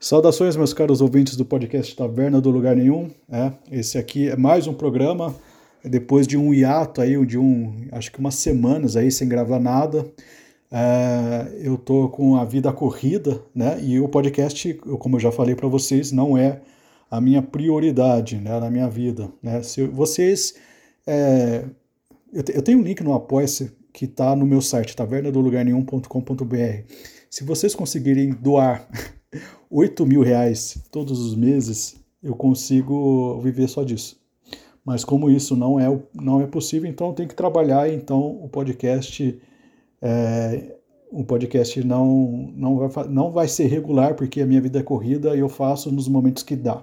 Saudações, meus caros ouvintes do podcast Taverna do Lugar Nenhum. É, esse aqui é mais um programa, depois de um hiato aí, de um, acho que umas semanas aí sem gravar nada. É, eu tô com a vida corrida, né? E o podcast, como eu já falei para vocês, não é a minha prioridade, né, na minha vida. Né? Se vocês, é, eu, tenho um link no Apoia-se que está no meu site, tavernadolugarnenhum.com.br. Se vocês conseguirem doar 8 mil reais todos os meses, eu consigo viver só disso. Mas como isso não é, não é possível, então tenho que trabalhar, então o podcast é, o podcast não, não, vai, não vai ser regular, porque a minha vida é corrida e eu faço nos momentos que dá.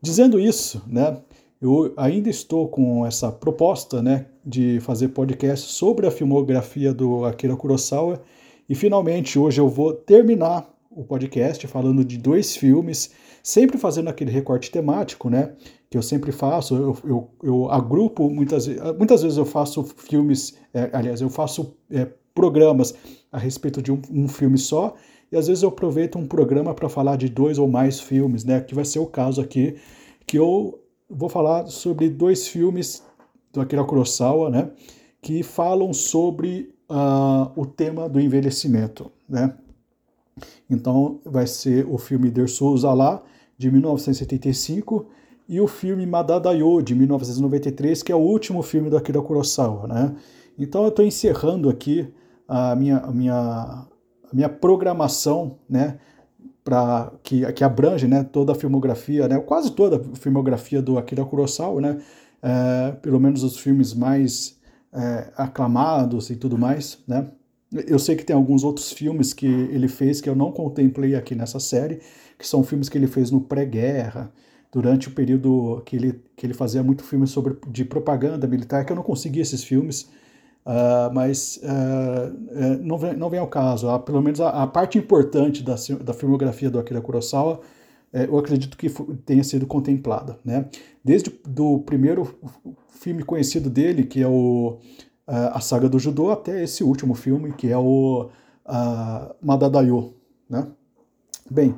Dizendo isso, né, eu ainda estou com essa proposta né, de fazer podcast sobre a filmografia do Akira Kurosawa e finalmente hoje eu vou terminar o podcast falando de dois filmes, sempre fazendo aquele recorte temático, né? Que eu sempre faço, eu, eu, eu agrupo, muitas, muitas vezes eu faço filmes, é, aliás, eu faço é, programas a respeito de um, um, filme só, e às vezes eu aproveito um programa para falar de dois ou mais filmes, né? Que vai ser o caso aqui, que eu vou falar sobre dois filmes do Akira Kurosawa, né? Que falam sobre uh, o tema do envelhecimento, né? Então vai ser o filme Der Lá, de 1975, e o filme Madadayo, de 1993, que é o último filme do Akira Kurosawa. Né? Então eu estou encerrando aqui a minha, a minha, a minha programação, né, pra, que, que abrange né, toda a filmografia, né, quase toda a filmografia do Akira Kurosawa, né, é, pelo menos os filmes mais é, aclamados e tudo mais, né, eu sei que tem alguns outros filmes que ele fez que eu não contemplei aqui nessa série, que são filmes que ele fez no pré-guerra, durante o período que ele, que ele fazia muito filme sobre, de propaganda militar, que eu não consegui esses filmes, uh, mas uh, não, vem, não vem ao caso. Uh, pelo menos a, a, parte importante da, da filmografia do Akira Kurosawa, eh, eu acredito que tenha sido contemplada. Né? Desde o primeiro filme conhecido dele, que é o a saga do judô até esse último filme, que é o uh, Madadayo. Né? Bem,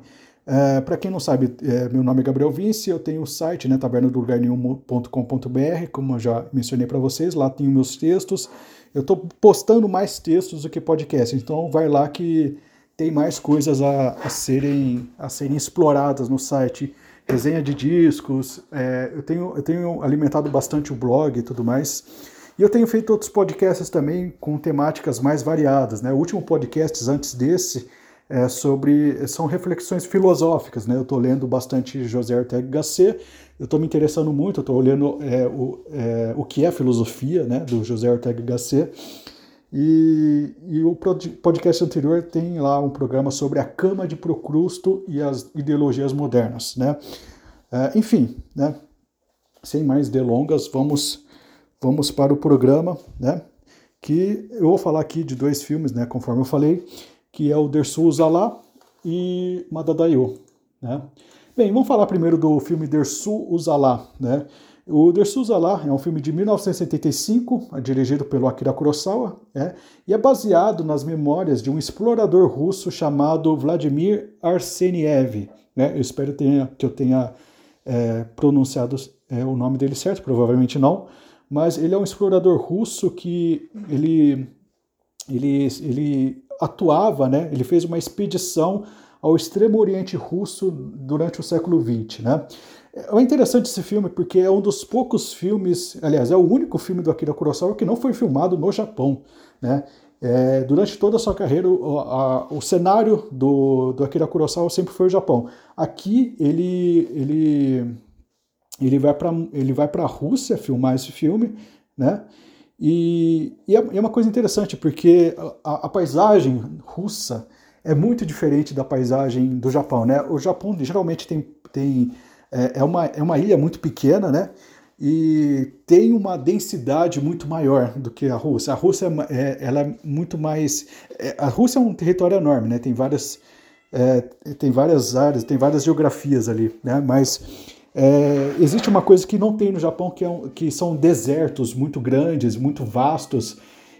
é, para quem não sabe, é, meu nome é Gabriel Vince, eu tenho o site, né, tabernadolugarnenhum.com.br, como eu já mencionei para vocês, lá tenho meus textos. Eu estou postando mais textos do que podcast, então vai lá que tem mais coisas a, a serem, a serem exploradas no site. Resenha de discos, é, eu, tenho, eu tenho alimentado bastante o blog e tudo mais. E eu tenho feito outros podcasts também com temáticas mais variadas. Né? O último podcast antes desse é sobre são reflexões filosóficas. Né? Eu estou lendo bastante José Ortega Gasset, eu estou me interessando muito, estou olhando é, o, é, o que é filosofia né? do José Ortega Gasset. E, e, o podcast anterior tem lá um programa sobre a cama de Procrusto e as ideologias modernas. Né? É, enfim, né? sem mais delongas, vamos vamos para o programa, né? Que eu vou falar aqui de dois filmes, né? Conforme eu falei, que é o Dersu Uzala e Madadayo, né? Bem, vamos falar primeiro do filme Dersu Uzala, né? O Dersu Uzala é um filme de 1975, dirigido pelo Akira Kurosawa, né? e é baseado nas memórias de um explorador russo chamado Vladimir Arseniev. Né? Eu espero que eu tenha é, pronunciado é, o nome dele certo, provavelmente não, mas ele é um explorador russo que ele, ele, ele atuava, né? ele fez uma expedição ao extremo oriente russo durante o século XX. Né? É interessante esse filme porque é um dos poucos filmes, aliás, é o único filme do Akira Kurosawa que não foi filmado no Japão. Né? É, durante toda a sua carreira, o, a, o cenário do, do Akira Kurosawa sempre foi o Japão. Aqui ele, ele ele vai para ele vai para a Rússia filmar esse filme, né? E, e, é, é uma coisa interessante porque a, a, paisagem russa é muito diferente da paisagem do Japão, né? O Japão geralmente tem, tem é, é uma, é uma ilha muito pequena, né? E tem uma densidade muito maior do que a Rússia. A Rússia é, é ela é muito mais. É, a Rússia é um território enorme, né? Tem várias, é, tem várias áreas, tem várias geografias ali, né? Mas é, existe uma coisa que não tem no Japão, que, é um, que são desertos muito grandes, muito vastos.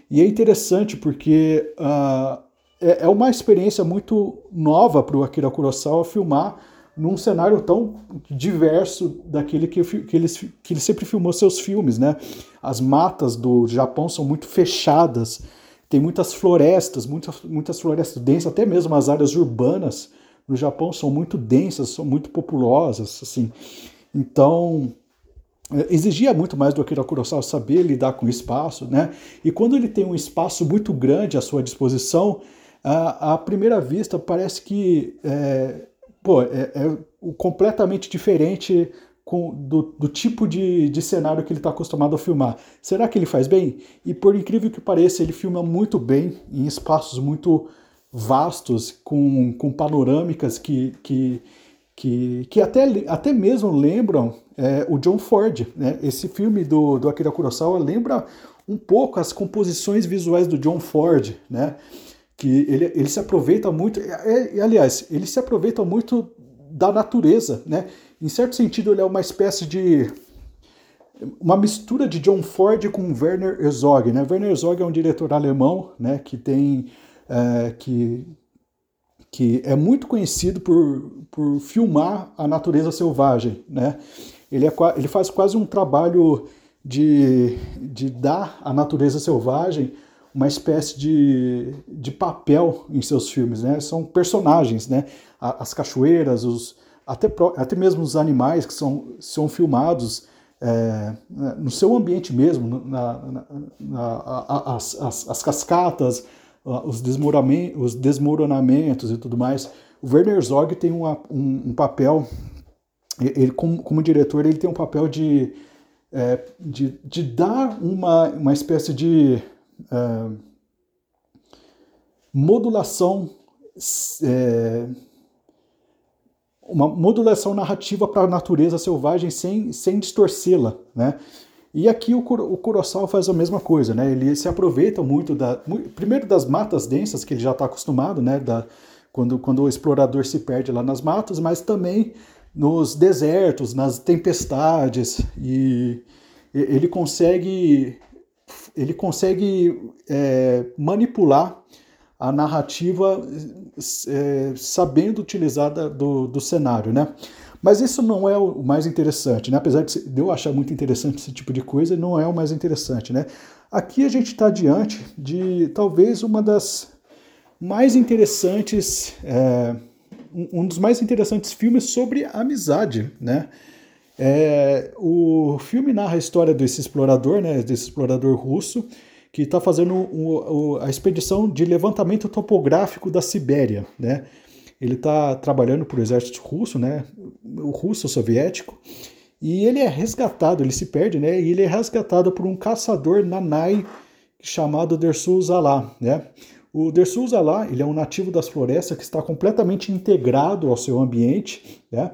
E é interessante porque uh, é, é uma experiência muito nova para o Akira Kurosawa filmar num cenário tão diverso daquele que, que, ele, que ele sempre filmou seus filmes, né? As matas do Japão são muito fechadas, tem muitas florestas, muitas, muitas florestas densas, até mesmo as áreas urbanas no Japão são muito densas, são muito populosas, assim. Então, é, exigia muito mais do Akira Kurosawa saber lidar com o espaço, né? E quando ele tem um espaço muito grande à sua disposição, à, à primeira vista parece que é, pô, é, é completamente diferente com, do, do, tipo de, de cenário que ele está acostumado a filmar. Será que ele faz bem? E por incrível que pareça, ele filma muito bem em espaços muito vastos, com, com panorâmicas que, que, que, que até, até mesmo lembram é, o John Ford. Né? Esse filme do, do Akira Kurosawa lembra um pouco as composições visuais do John Ford, né? que ele, ele se aproveita muito, e, aliás, ele se aproveita muito da natureza, né? Em certo sentido, ele é uma espécie de uma mistura de John Ford com Werner Herzog, né? Werner Herzog é um diretor alemão, né? Que tem é, que que é muito conhecido por, por filmar a natureza selvagem, né? Ele, é, ele faz quase um trabalho de, de dar à natureza selvagem uma espécie de, de papel em seus filmes, né? São personagens, né? As cachoeiras, os, até, até mesmo os animais que são, são filmados é, no seu ambiente mesmo, na, na, na, as, as, cascatas, os, os desmoronamentos e tudo mais. O Werner Herzog tem uma, um, um, papel, ele como, como, diretor, ele tem um papel de, é, de, de dar uma, uma espécie de é, modulação, é, uma modulação narrativa para a natureza selvagem sem, sem distorcê-la, né? E aqui o, o faz a mesma coisa, né? Ele se aproveita muito da, primeiro das matas densas que ele já está acostumado, né? Da, quando, quando o explorador se perde lá nas matas, mas também nos desertos, nas tempestades e ele consegue ele consegue é, manipular a narrativa é, sabendo utilizar do, do cenário, né? Mas isso não é o mais interessante, né? Apesar de eu achar muito interessante esse tipo de coisa, não é o mais interessante, né? Aqui a gente está diante de talvez uma das mais interessantes, é, um dos mais interessantes filmes sobre amizade, né? É, o filme narra a história desse explorador, né, desse explorador russo, que está fazendo o, o, a expedição de levantamento topográfico da Sibéria. Né? Ele está trabalhando para o exército russo, né, o russo soviético, e ele é resgatado, ele se perde, né, e ele é resgatado por um caçador nanai chamado Dersul Zalá. Né? O Dersul Zalá ele é um nativo das florestas que está completamente integrado ao seu ambiente, né?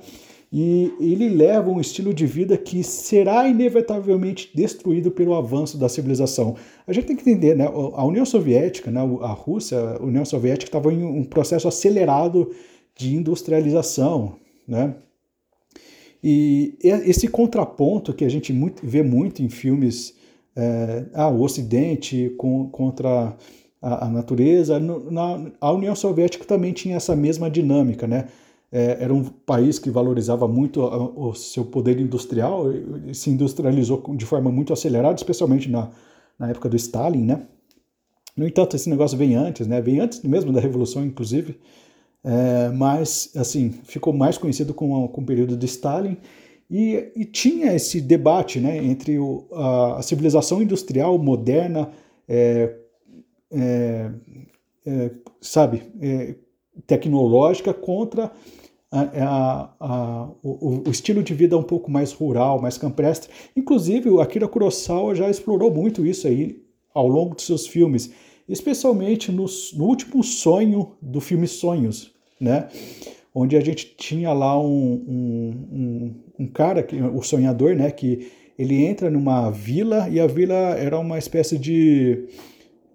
E ele leva um estilo de vida que será inevitavelmente destruído pelo avanço da civilização. A gente tem que entender, né? A União Soviética, né? a Rússia, a União Soviética estava em um processo acelerado de industrialização, né? E esse contraponto que a gente vê muito em filmes, é, ah, o Ocidente com, contra a, a natureza, no, na, a União Soviética também tinha essa mesma dinâmica, né? É, era um país que valorizava muito o seu poder industrial, se industrializou de forma muito acelerada, especialmente na, na época do Stalin, né? No entanto, esse negócio vem antes, né? Vem antes mesmo da Revolução, inclusive, é, mas, assim, ficou mais conhecido com, com o período de Stalin e, e tinha esse debate, né, entre o, a, a, civilização industrial moderna, é, é, é sabe, é, tecnológica contra a, a, o, o, estilo de vida um pouco mais rural, mais campestre. Inclusive, o Akira Kurosawa já explorou muito isso aí ao longo de seus filmes, especialmente no, no último sonho do filme Sonhos, né? onde a gente tinha lá um, um, um, um cara, que, o sonhador, né? que ele entra numa vila e a vila era uma espécie de,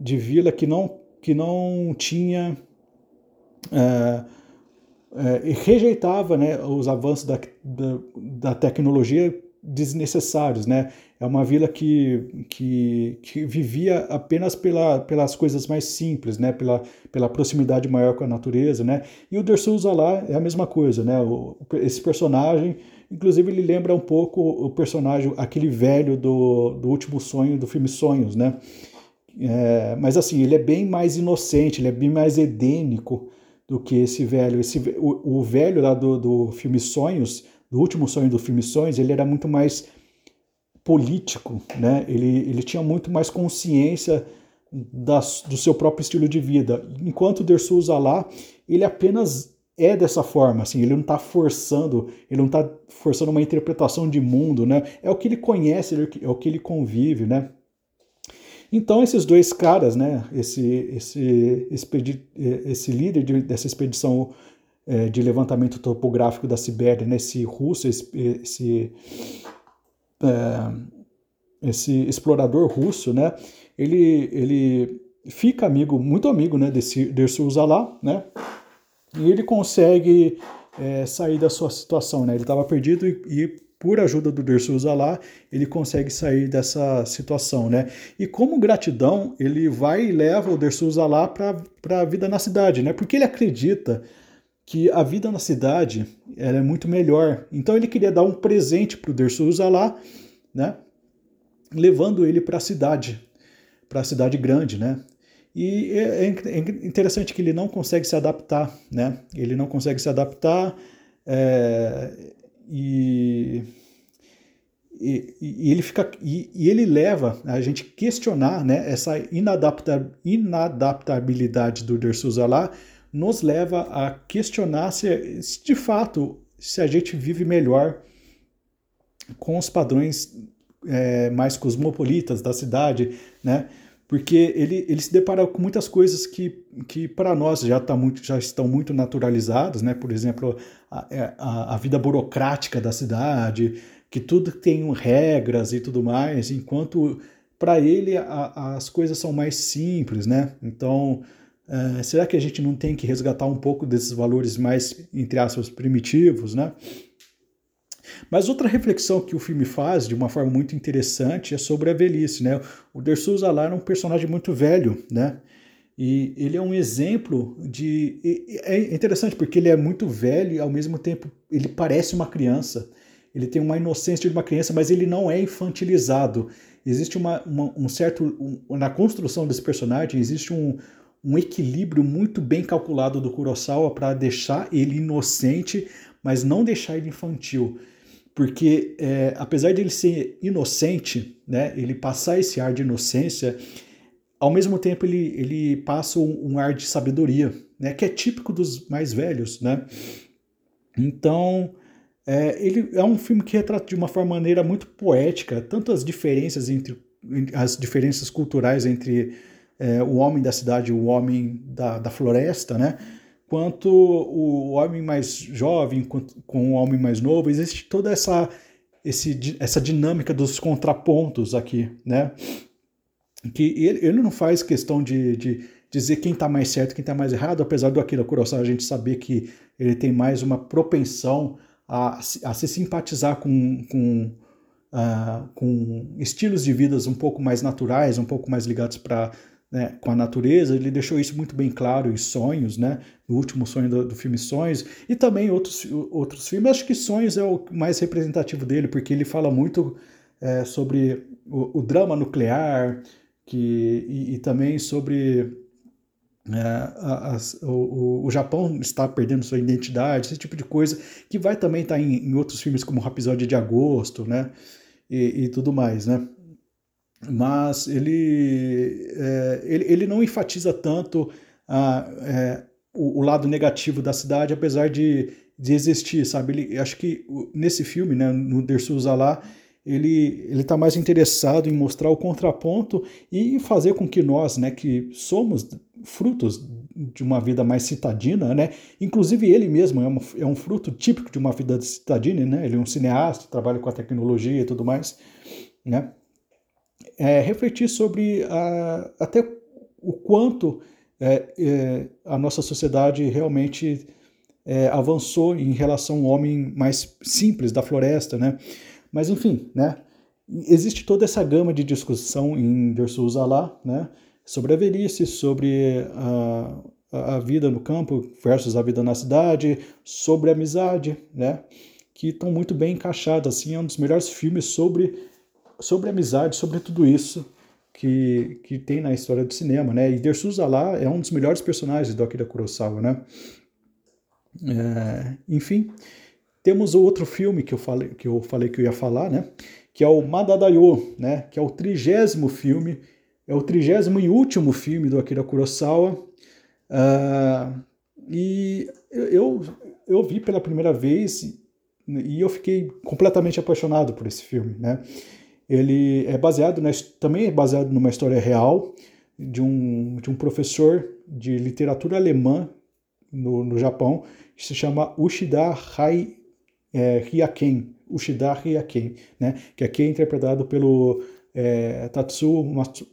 de vila que não, que não tinha é, é, rejeitava né, os avanços da, da, da, tecnologia desnecessários, né? É uma vila que, que, que vivia apenas pela, pelas coisas mais simples, né? Pela, pela proximidade maior com a natureza, né? E o Dersu lá é a mesma coisa, né? O, esse personagem, inclusive, ele lembra um pouco o personagem, aquele velho do, do último sonho do filme Sonhos, né? É, mas assim, ele é bem mais inocente, ele é bem mais edênico do que esse velho. Esse, o, o velho lá do, do filme Sonhos, do último sonho do filme Sonhos, ele era muito mais político, né? Ele, ele tinha muito mais consciência das, do seu próprio estilo de vida. Enquanto o Dersu lá, ele apenas é dessa forma, assim, ele não está forçando, ele não está forçando uma interpretação de mundo, né? É o que ele conhece, é o que ele convive, né? Então esses dois caras, né, esse, esse, expedi esse líder de, dessa expedição é, de levantamento topográfico da Sibéria, né, esse russo, esse, esse, é, esse explorador russo, né, ele, ele fica amigo, muito amigo, né, desse Dersu Uzala, né, e ele consegue é, sair da sua situação, né, ele estava perdido e, e por ajuda do Dersusa lá, ele consegue sair dessa situação, né? E como gratidão, ele vai e leva o Dersusa lá para a vida na cidade, né? Porque ele acredita que a vida na cidade é muito melhor. Então ele queria dar um presente para o Dersusa lá, né? Levando ele para a cidade, para a cidade grande, né? E é, é, interessante que ele não consegue se adaptar, né? Ele não consegue se adaptar. É, e, e, e, ele fica e, e, ele leva a gente questionar né, essa inadapta, inadaptabilidade do Dersusa lá nos leva a questionar se, se, de fato se a gente vive melhor com os padrões é, mais cosmopolitas da cidade, né? Porque ele, ele se depara com muitas coisas que, que para nós já, tá muito, já estão muito naturalizadas, né? Por exemplo, a, é, a, a vida burocrática da cidade, que tudo tem regras e tudo mais, enquanto para ele a, as coisas são mais simples, né? Então, é, será que a gente não tem que resgatar um pouco desses valores mais, entre aspas, primitivos, né? Mas outra reflexão que o filme faz de uma forma muito interessante é sobre a velhice, né? O Dersu Zalar é um personagem muito velho, né? E ele é um exemplo de. É interessante porque ele é muito velho e ao mesmo tempo ele parece uma criança. Ele tem uma inocência de uma criança, mas ele não é infantilizado. Existe uma, uma um certo. Um, na construção desse personagem, existe um, um equilíbrio muito bem calculado do Kurosawa para deixar ele inocente, mas não deixar ele infantil porque é, apesar de ele ser inocente, né, ele passar esse ar de inocência, ao mesmo tempo ele, ele passa um, um, ar de sabedoria, né, que é típico dos mais velhos, né? Então, é, ele é um filme que retrata de uma forma, maneira muito poética tanto as diferenças entre as diferenças culturais entre é, o homem da cidade e o homem da, da floresta, né? Quanto o homem mais jovem com o homem mais novo, existe toda essa, esse, essa dinâmica dos contrapontos aqui, né? Que ele, ele não faz questão de, de dizer quem está mais certo, quem está mais errado, apesar do Akira Kurosawa a gente saber que ele tem mais uma propensão a, a se simpatizar com, com, uh, com estilos de vidas um pouco mais naturais, um pouco mais ligados para né, com a natureza, ele deixou isso muito bem claro em Sonhos, né, no último sonho do, do, filme Sonhos, e também outros, outros filmes. Acho que Sonhos é o mais representativo dele, porque ele fala muito é, sobre o, o, drama nuclear que, e, e também sobre é, o, o, Japão está perdendo sua identidade, esse tipo de coisa, que vai também estar em, em outros filmes como Rapisódio de Agosto, né, e, e tudo mais, né mas ele, é, ele, ele, não enfatiza tanto a, é, o, o, lado negativo da cidade, apesar de, de existir, sabe? Ele, acho que nesse filme, né, no Dersu lá, ele ele está mais interessado em mostrar o contraponto e fazer com que nós, né, que somos frutos de uma vida mais citadina, né? Inclusive ele mesmo é, uma, é um fruto típico de uma vida citadina, né? Ele é um cineasta, trabalha com a tecnologia e tudo mais, né? É, refletir sobre a, até o quanto é, é, a nossa sociedade realmente é, avançou em relação ao homem mais simples da floresta, né? Mas enfim, né? Existe toda essa gama de discussão em Dersusa lá, né? Sobre a velhice, sobre a, a vida no campo versus a vida na cidade, sobre a amizade, né? Que estão muito bem encaixadas, assim, é um dos melhores filmes sobre, sobre amizade, sobre tudo isso que, que tem na história do cinema, né? E Dersusa lá é um dos melhores personagens do Akira Kurosawa, né? É, enfim, temos outro filme que eu falei que eu falei que eu ia falar, né? Que é o Madadayo, né? Que é o trigésimo filme, é o trigésimo e último filme do Akira Kurosawa. Uh, e eu, eu vi pela primeira vez e eu fiquei completamente apaixonado por esse filme, né? Ele é baseado, na, também é baseado numa história real de um, de um professor de literatura alemã no, no Japão, que se chama Ushida Hai, é, Hyaken, Ushida Hyaken, né? que aqui é interpretado pelo é, Tatsu, Matsu,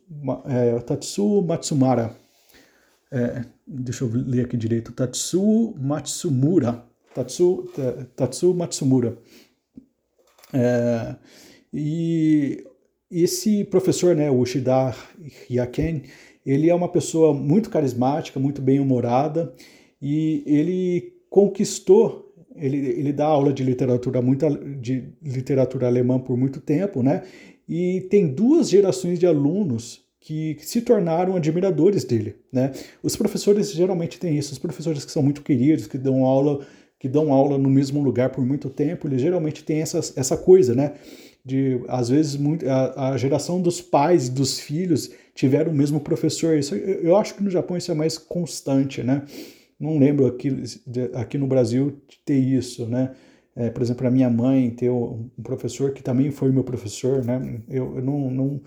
é, Tatsu Matsumara. É, deixa eu ler aqui direito. Tatsu Matsumura. Tatsu, Tatsu Matsumura. É, e esse professor, né, o Ushida Hyaken, ele é uma pessoa muito carismática, muito bem-humorada, e ele conquistou, ele, ele dá aula de literatura, muito, de literatura alemã por muito tempo, né? E tem duas gerações de alunos que se tornaram admiradores dele, né? Os professores geralmente têm isso, os professores que são muito queridos, que dão aula, que dão aula no mesmo lugar por muito tempo, eles geralmente têm essa, essa coisa, né? De, às vezes, muito, a, a geração dos pais e dos filhos tiveram o mesmo professor. Isso, eu, eu acho que no Japão isso é mais constante, né? não lembro aqui, aqui no Brasil ter isso, né? É, por exemplo, a minha mãe ter um professor que também foi meu professor, né? Eu, eu não, não,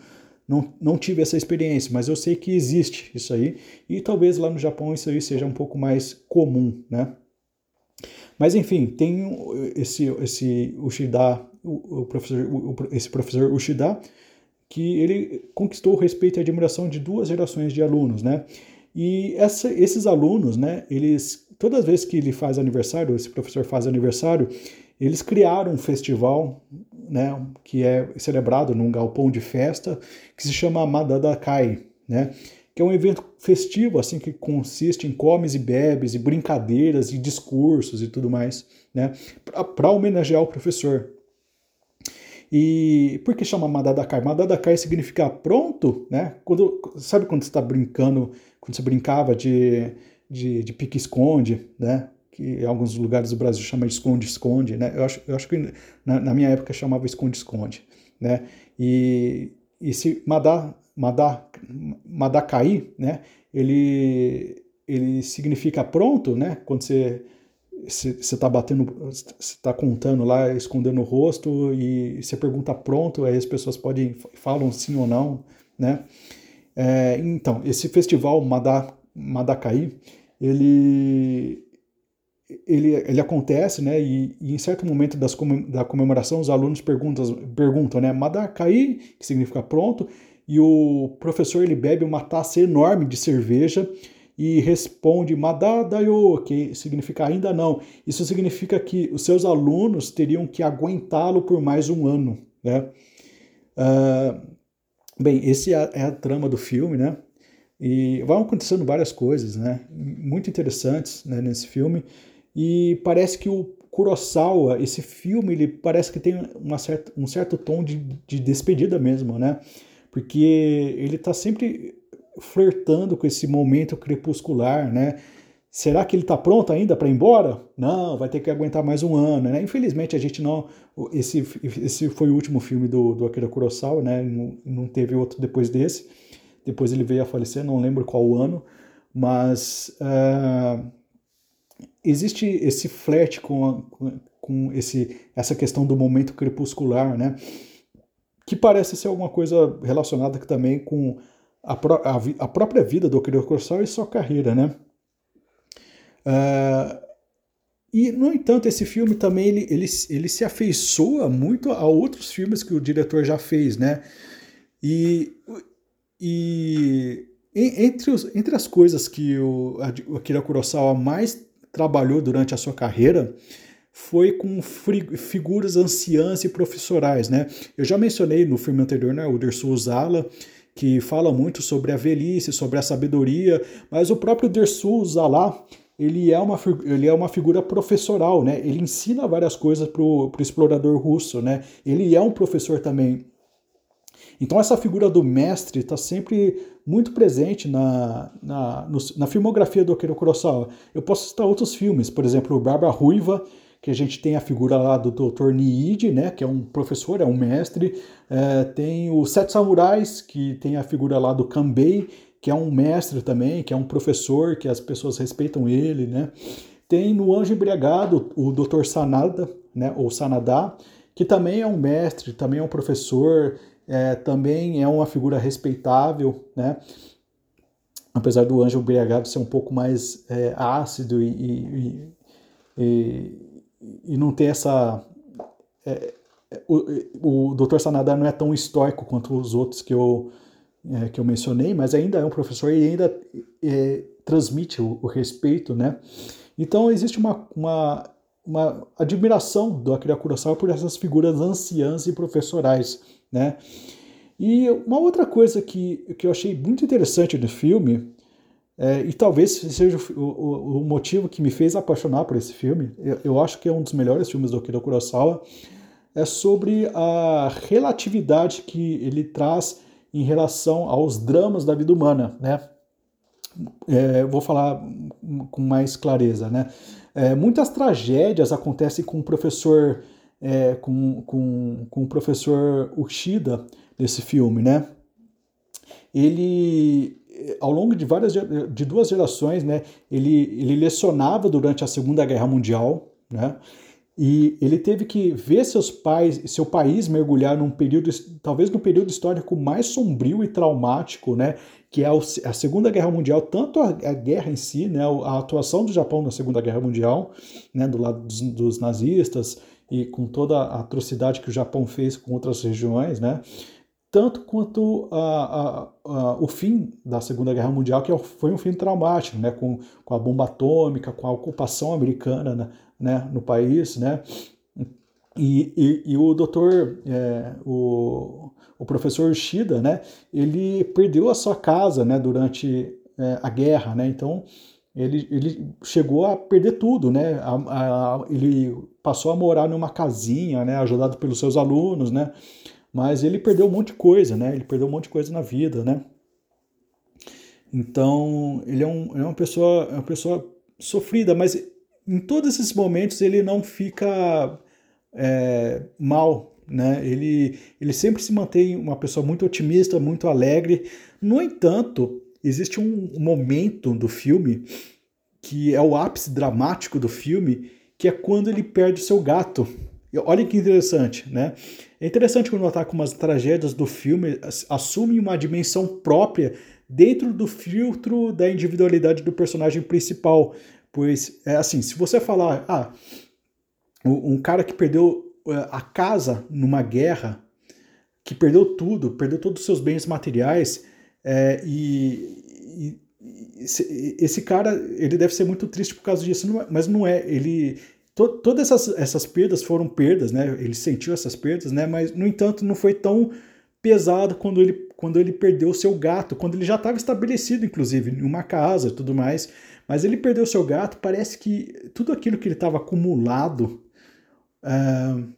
não, não tive essa experiência, mas eu sei que existe isso aí, e talvez lá no Japão isso aí seja um pouco mais comum, né? Mas enfim, tem esse, esse Ushida, o, o professor, o, esse professor Ushida, que ele conquistou o respeito e a admiração de duas gerações de alunos, né? E essa, esses alunos, né, eles, todas as vezes que ele faz aniversário, esse professor faz aniversário, eles criaram um festival, né, que é celebrado num galpão de festa, que se chama Madadakai, né, que é um evento festivo, assim, que consiste em comes e bebes, e brincadeiras, e discursos e tudo mais, né, para homenagear o professor. E por que chama Madadakai? Madadakai significa pronto, né? Quando, sabe quando você está brincando quando você brincava de, de, de pique-esconde, né? que em alguns lugares do Brasil chama de esconde-esconde, né? Eu acho, eu acho que na, na minha época chamava esconde-esconde, né? E, e se Madá, Madá, Madacai, né? Ele, ele significa pronto, né? Quando você você está batendo, você está contando lá, escondendo o rosto e você pergunta pronto, aí as pessoas podem falam sim ou não, né? É, então, esse festival Madacaí, ele, ele, ele acontece, né, e, e, em certo momento das, da comemoração os alunos perguntam, perguntam né, Madacaí, que significa pronto, e o professor ele bebe uma taça enorme de cerveja e responde Madadayo, que significa ainda não. Isso significa que os seus alunos teriam que aguentá-lo por mais um ano, né? Uh, Bem, esse é a, é a trama do filme, né? E vão acontecendo várias coisas, né? Muito interessantes né, nesse filme. E parece que o Kurosawa, esse filme, ele parece que tem uma certa, um certo tom de, de despedida mesmo, né? Porque ele está sempre flertando com esse momento crepuscular, né? Será que ele está pronto ainda para ir embora? Não, vai ter que aguentar mais um ano, né? Infelizmente a gente não. Esse, esse foi o último filme do, do Akira Kurosawa, né? Não, não teve outro depois desse. Depois ele veio a falecer, não lembro qual ano, mas uh, existe esse flerte com, com, com esse, essa questão do momento crepuscular, né? Que parece ser alguma coisa relacionada também com a, a, a própria vida do Akira Kurosawa e sua carreira, né? Uh, e, no entanto, esse filme também ele, ele, ele se afeiçoa muito a outros filmes que o diretor já fez, né? E, e entre, os, entre as coisas que o, o Akira Kurosawa mais trabalhou durante a sua carreira foi com figuras anciãs e professorais, né? Eu já mencionei no filme anterior, né, o Dersu Zala, que fala muito sobre a velhice, sobre a sabedoria, mas o próprio Dersu Zala, ele é uma, ele é uma figura professoral, né? Ele ensina várias coisas para o explorador russo, né? Ele é um professor também. Então essa figura do mestre está sempre muito presente na, na, no, na filmografia do Akira Kurosawa. Eu posso citar outros filmes, por exemplo, Barba Ruiva, que a gente tem a figura lá do Dr. Niide, né, que é um professor, é um mestre. É, tem o Sete Samurais, que tem a figura lá do Kanbei, que é um mestre também, que é um professor, que as pessoas respeitam ele, né. Tem no Anjo Embriagado o Dr. Sanada, né, ou Sanada, que também é um mestre, também é um professor, é, também é uma figura respeitável, né? Apesar do Anjo Embriagado ser um pouco mais é, ácido e, e, e e não ter essa. É, o, o Dr. Sanada não é tão estoico quanto os outros que eu, é, que eu mencionei, mas ainda é um professor e ainda é, transmite o, o, respeito, né? Então existe uma, uma, uma admiração do Akira Kurosawa por essas figuras anciãs e professorais, né? E uma outra coisa que, que eu achei muito interessante no filme é, e talvez seja o, o, o, motivo que me fez apaixonar por esse filme. Eu, eu, acho que é um dos melhores filmes do Akira Kurosawa. É sobre a relatividade que ele traz em relação aos dramas da vida humana, né? É, vou falar com mais clareza, né? É, muitas tragédias acontecem com o professor, é, com, com, com o professor Ushida nesse filme, né? Ele ao longo de várias de duas gerações, né, ele, ele lecionava durante a Segunda Guerra Mundial, né, e ele teve que ver seus pais, seu país mergulhar num período, talvez no período histórico mais sombrio e traumático, né, que é a Segunda Guerra Mundial, tanto a, a guerra em si, né, a atuação do Japão na Segunda Guerra Mundial, né, do lado dos, dos nazistas e com toda a atrocidade que o Japão fez com outras regiões, né, tanto quanto a, a, a, o fim da Segunda Guerra Mundial, que é foi um fim traumático, né, com, com a bomba atômica, com a ocupação americana né, né no país, né, e, e, e o doutor, é, o, o professor Shida, né, ele perdeu a sua casa, né, durante é, a guerra, né, então ele, ele chegou a perder tudo, né, a, ele passou a morar numa casinha, né, ajudado pelos seus alunos, né, mas ele perdeu um monte de coisa, né? Ele perdeu um monte de coisa na vida, né? Então, ele é, um, é uma, pessoa, é uma pessoa sofrida, mas em todos esses momentos ele não fica é, mal, né? Ele, ele sempre se mantém uma pessoa muito otimista, muito alegre. No entanto, existe um momento do filme que é o ápice dramático do filme, que é quando ele perde o seu gato. Olha que interessante, né? É interessante notar como as tragédias do filme assumem uma dimensão própria dentro do filtro da individualidade do personagem principal. Pois, é assim, se você falar, ah, um cara que perdeu é, a casa numa guerra, que perdeu tudo, perdeu todos os seus bens materiais, é, e, e, esse cara, ele deve ser muito triste por causa disso, mas não é. Ele, to, todas essas, essas perdas foram perdas, né? Ele sentiu essas perdas, né? Mas, no entanto, não foi tão pesado quando ele, quando ele perdeu seu gato, quando ele já estava estabelecido, inclusive, em uma casa e tudo mais. Mas ele perdeu seu gato, parece que tudo aquilo que ele estava acumulado uh,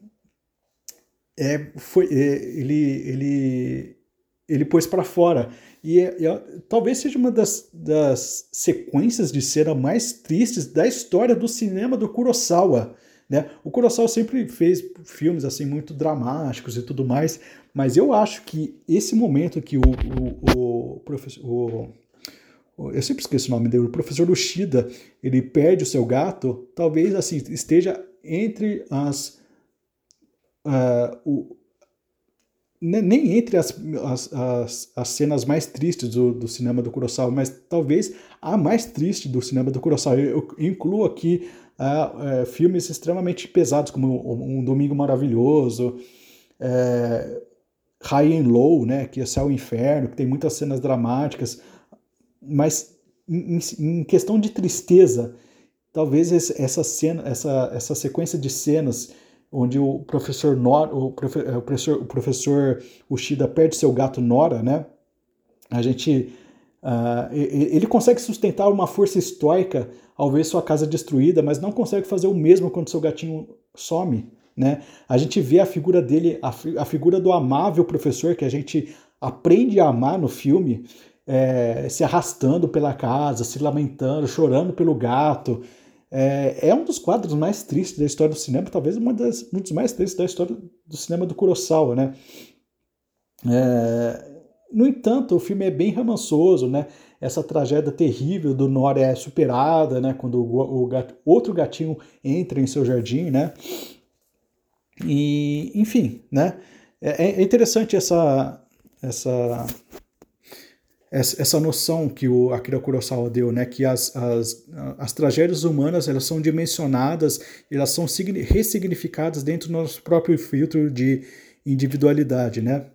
é, foi, é, ele, ele, ele pôs para fora. E, é, é, talvez seja uma das, das, sequências de cena mais tristes da história do cinema do Kurosawa. Né? O Kurosawa sempre fez filmes assim muito dramáticos e tudo mais, mas eu acho que esse momento que o, o, o professor. Eu sempre esqueço o nome dele, o professor Ushida, ele perde o seu gato, talvez assim esteja entre as uh, o, nem entre as, as, as, as, cenas mais tristes do, do cinema do Kurosawa, mas talvez a mais triste do cinema do Kurosawa. Eu, incluo aqui uh, uh, filmes extremamente pesados, como Um Domingo Maravilhoso, uh, High and Low, né, que é Céu e Inferno, que tem muitas cenas dramáticas, mas em, em questão de tristeza, talvez essa cena, essa, essa sequência de cenas onde o professor Nora, o, profe, é, o professor, o professor Ushida perde seu gato Nora, né? A gente uh, ele consegue sustentar uma força estoica ao ver sua casa destruída, mas não consegue fazer o mesmo quando seu gatinho some, né? A gente vê a figura dele, a, a figura do amável professor que a gente aprende a amar no filme, é, se arrastando pela casa, se lamentando, chorando pelo gato. É, é, um dos quadros mais tristes da história do cinema, talvez uma das, um dos mais tristes da história do cinema do Kurosawa, né? É, no entanto, o filme é bem romançoso, né? Essa tragédia terrível do Nora é superada, né? Quando o, o gato, outro gatinho entra em seu jardim, né? E, enfim, né? É, é interessante essa, essa essa noção que o Akira Kurosawa deu, né, que as, as, as tragédias humanas elas são dimensionadas, elas são ressignificadas dentro do nosso próprio filtro de individualidade, né?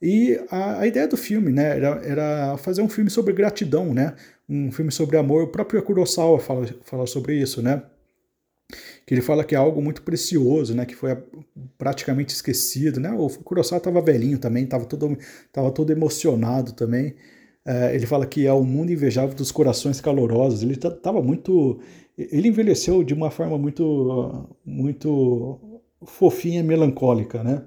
E a, a ideia do filme, né, era, era, fazer um filme sobre gratidão, né, um filme sobre amor. O próprio Kurosawa fala, fala sobre isso, né? Que ele fala que é algo muito precioso, né, que foi praticamente esquecido, né? O Kurosawa estava velhinho também, estava todo, tava todo emocionado também. É, ele fala que é o mundo invejável dos corações calorosos. Ele estava muito, ele envelheceu de uma forma muito, muito fofinha, melancólica, né?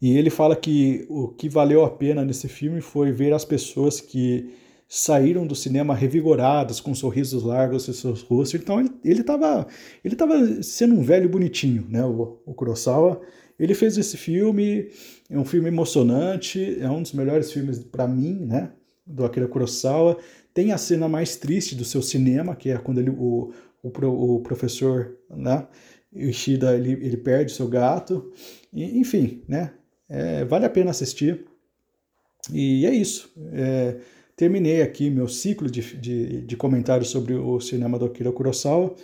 E ele fala que o que valeu a pena nesse filme foi ver as pessoas que saíram do cinema revigoradas, com sorrisos largos em seus rostos. Então ele estava ele tava sendo um velho bonitinho, né? O, o Kurosawa. Ele fez esse filme, é um filme emocionante, é um dos melhores filmes para mim, né? Do Akira Kurosawa. Tem a cena mais triste do seu cinema, que é quando ele, o, o, o professor, né? Ishida, ele, ele perde seu gato. E, enfim, né? É, vale a pena assistir. E é isso. É, terminei aqui meu ciclo de, de, de comentários sobre o cinema do Akira Kurosawa.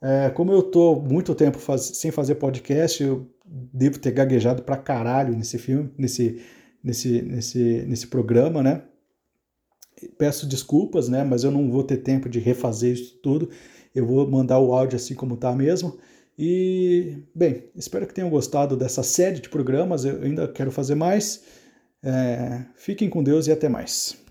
É, como eu estou muito tempo faz, sem fazer podcast, eu devo ter gaguejado pra caralho nesse filme, nesse, nesse, nesse, nesse programa, né? Peço desculpas, né? Mas eu não vou ter tempo de refazer isso tudo. Eu vou mandar o áudio assim como tá mesmo. E, bem, espero que tenham gostado dessa série de programas. Eu ainda quero fazer mais. É, fiquem com Deus e até mais.